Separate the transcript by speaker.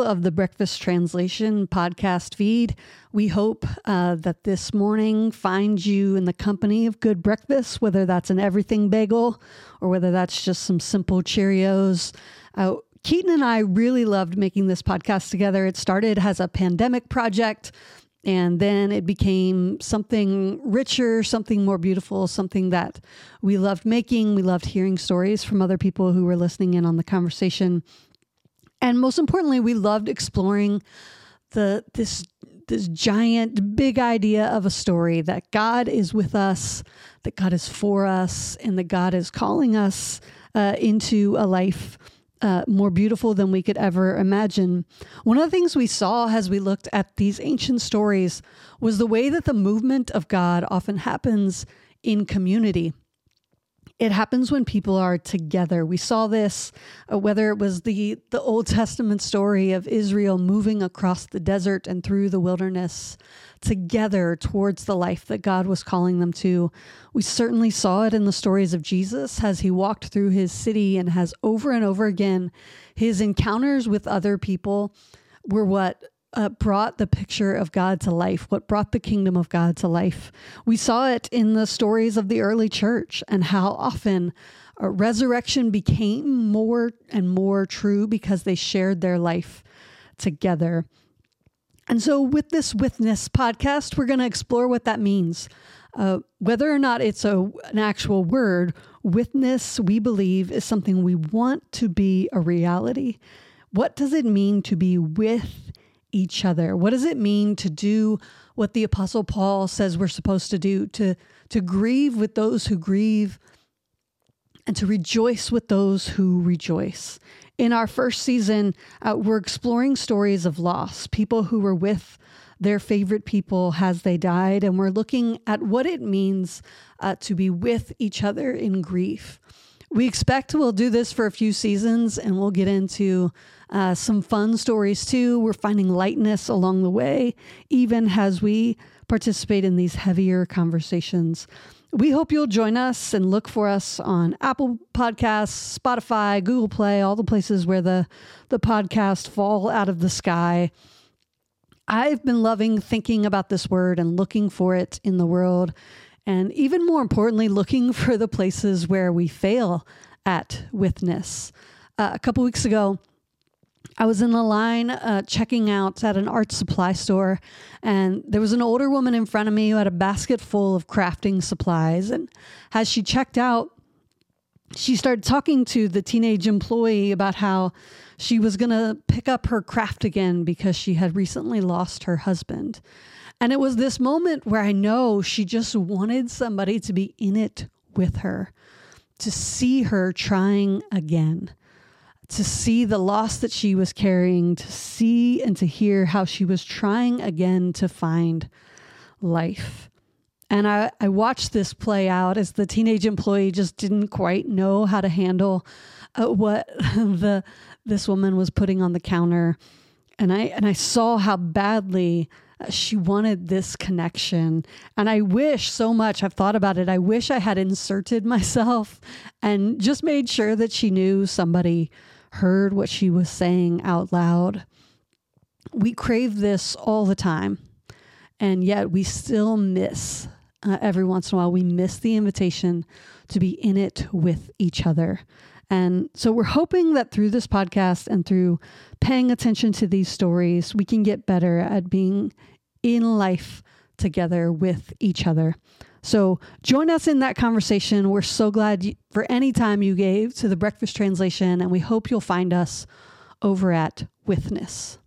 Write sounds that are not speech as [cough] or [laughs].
Speaker 1: of the Breakfast Translation podcast feed. We hope uh, that this morning finds you in the company of good breakfast, whether that's an everything bagel or whether that's just some simple Cheerios. Uh, Keaton and I really loved making this podcast together. It started as a pandemic project. And then it became something richer, something more beautiful, something that we loved making. We loved hearing stories from other people who were listening in on the conversation. And most importantly, we loved exploring the this this giant big idea of a story that God is with us, that God is for us, and that God is calling us uh, into a life uh, more beautiful than we could ever imagine. One of the things we saw as we looked at these ancient stories was the way that the movement of God often happens in community it happens when people are together. We saw this uh, whether it was the the Old Testament story of Israel moving across the desert and through the wilderness together towards the life that God was calling them to. We certainly saw it in the stories of Jesus as he walked through his city and has over and over again his encounters with other people were what uh, brought the picture of God to life, what brought the kingdom of God to life. We saw it in the stories of the early church and how often uh, resurrection became more and more true because they shared their life together. And so, with this Withness podcast, we're going to explore what that means. Uh, whether or not it's a, an actual word, withness, we believe, is something we want to be a reality. What does it mean to be with each other? What does it mean to do what the apostle Paul says we're supposed to do to to grieve with those who grieve and to rejoice with those who rejoice. In our first season, uh, we're exploring stories of loss, people who were with their favorite people as they died, and we're looking at what it means uh, to be with each other in grief. We expect we'll do this for a few seasons and we'll get into uh, some fun stories too. We're finding lightness along the way, even as we participate in these heavier conversations. We hope you'll join us and look for us on Apple Podcasts, Spotify, Google Play, all the places where the, the podcast fall out of the sky. I've been loving thinking about this word and looking for it in the world and even more importantly, looking [laughs] for the places where we fail at withness. Uh, a couple weeks ago, I was in the line uh, checking out at an art supply store, and there was an older woman in front of me who had a basket full of crafting supplies. And as she checked out, she started talking to the teenage employee about how she was going to pick up her craft again because she had recently lost her husband. And it was this moment where I know she just wanted somebody to be in it with her, to see her trying again, to see the loss that she was carrying, to see and to hear how she was trying again to find life. And I, I watched this play out as the teenage employee just didn't quite know how to handle uh, what [laughs] the this woman was putting on the counter. And I and I saw how badly she wanted this connection. And I wish so much, I've thought about it. I wish I had inserted [laughs] myself and just made sure that she knew somebody heard what she was saying out loud. We crave this all the time. And yet we still miss, uh, every once in a while, we miss the invitation to be in it with each other. And so we're hoping that through this podcast and through paying attention to these stories, we can get better at being in life together with each other. So join us in that conversation. We're so glad you, for any time you gave to the Breakfast Translation, and we hope you'll find us over at Withness.